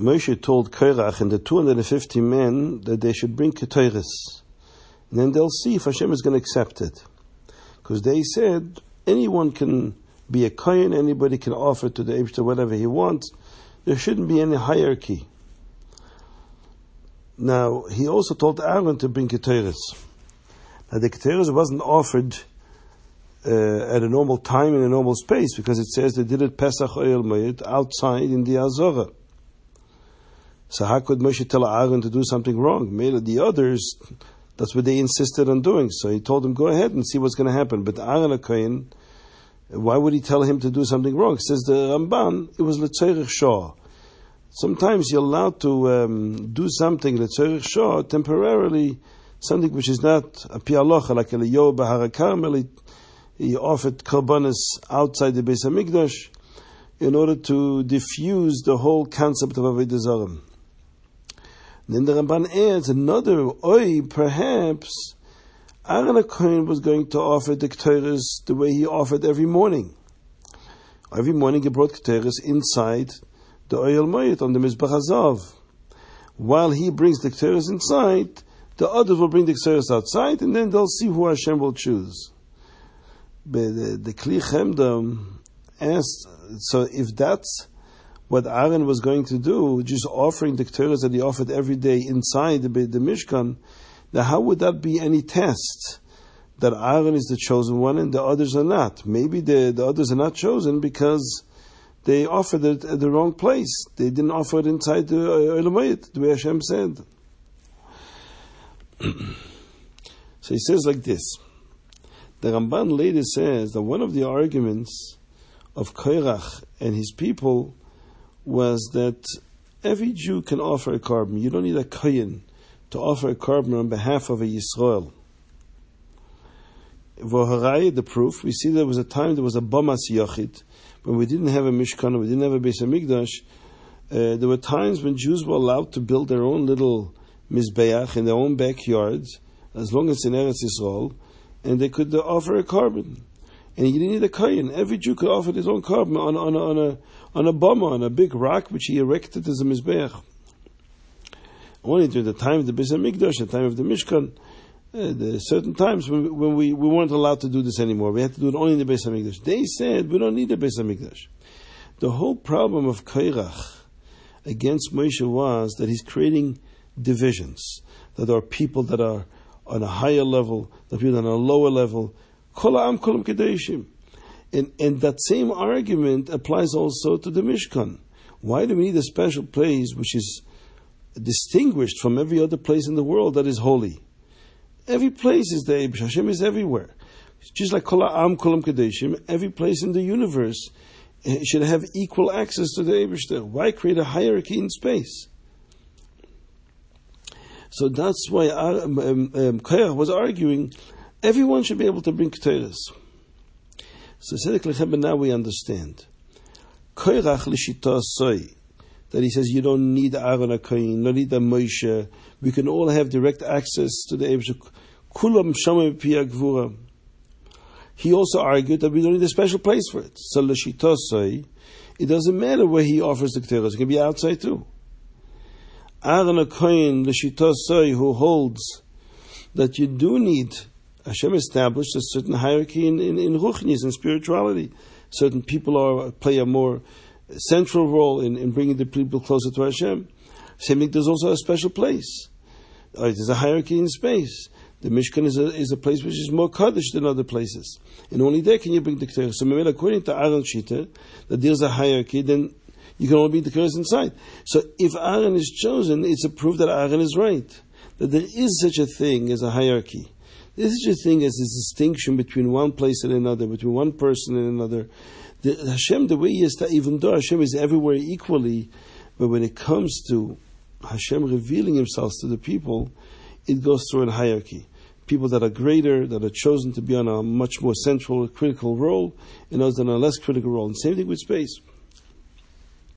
Moshe told Korach and the 250 men that they should bring Ketores. And then they'll see if Hashem is going to accept it. Because they said anyone can be a Kohen, anybody can offer to the Abishter whatever he wants. There shouldn't be any hierarchy. Now, he also told Aaron to bring Ketores. Now, the Ketores wasn't offered uh, at a normal time in a normal space because it says they did it Pesach Ohel Moed outside in the Azorah. So how could Moshe tell Aaron to do something wrong? Maybe the others, that's what they insisted on doing. So he told them, go ahead and see what's going to happen. But Aaron HaKoyin, why would he tell him to do something wrong? Says the Ramban, it was Letzerich Shah. Sometimes you're allowed to um, do something Letzerich Shah temporarily, something which is not a pialocha, like a Leo Bahara he offered karbanis outside the Beis Hamikdash in order to diffuse the whole concept of Avodah Zarah. Then the Ramban adds another, oi, perhaps Aaron Cohen was going to offer the Ketores the way he offered every morning. Every morning he brought Ketores inside the Ohel Moed on the Mizbach Hazav. While he brings the Ketores inside, the others will bring the Ketores outside, and then they'll see who Hashem will choose. But the, the Kli Chemda asked, so if that's what Aaron was going to do, just offering the Ketores that he offered every day inside the, the Mishkan, now how would that be any test that Aaron is the chosen one and the others are not? Maybe the, the others are not chosen because they offered it at the wrong place. They didn't offer it inside the uh, Elamayit, the way Hashem said. so he says like this. The Ramban later says that one of the arguments of Korach and his people was that every Jew can offer a korban. You don't need a kohen to offer a korban on behalf of a Yisrael. Voharai, the proof, we see there was a time there was a Bamas Yachid, when we didn't have a Mishkan, we didn't have a Beis Hamikdash. Uh, there were times when Jews were allowed to build their own little Mizbeach in their own backyards, as long as in Eretz Yisrael, and they could offer a korban and he didn't need a kohen. Every Jew could offer his own korban on, on, on a on a on a big rock which he erected as a mizbeach. Only during the time of the Beis Hamikdash, the time of the Mishkan, uh, there are certain times when, when we, we weren't allowed to do this anymore. We had to do it only in the Beis Hamikdash. They said we don't need the Beis Hamikdash. The whole problem of Korach against Moshe was that he's creating divisions. That there are people that are on a higher level, there are people on a lower level, and, and that same argument applies also to the Mishkan. Why do we need a special place which is distinguished from every other place in the world that is holy? Every place is the Hashem is everywhere. Just like Kol Am Kolam Kadeshim, every place in the universe eh, should have equal access to the Eibishter. Why create a hierarchy in space? So that's why um, um, um was arguing Everyone should be able to bring Ketores. So Tzedek Lechem, now we understand. That he says you don't need Aaron HaKoyin, you don't need the Moshe. We can all have direct access to the gvura. He also argued that we don't need a special place for it. So it doesn't matter where he offers the Ketores. It can be outside too. Aaron HaKoyin, l'shita soy, who holds that you do need Hashem established a certain hierarchy in, in, in ruchnis, in spirituality. Certain people are play a more central role in, in bringing the people closer to Hashem. Same there's also a special place. Uh, there's a hierarchy in space. The Mishkan is a, is a place which is more Kaddish than other places. And only there can you bring the Ketores. So according to Aaron Shita, that there's a hierarchy, then you can only bring the Ketores inside. So if Aaron is chosen, it's a proof that Aaron is right. That there is such a thing as a hierarchy. This is a thing as a distinction between one place and another, between one person and another. The, Hashem, the way He is, even though Hashem is everywhere equally, but when it comes to Hashem revealing Himself to the people, it goes through a hierarchy. People that are greater, that are chosen to be on a much more central, critical role, and those that are on a less critical role. And same thing with space.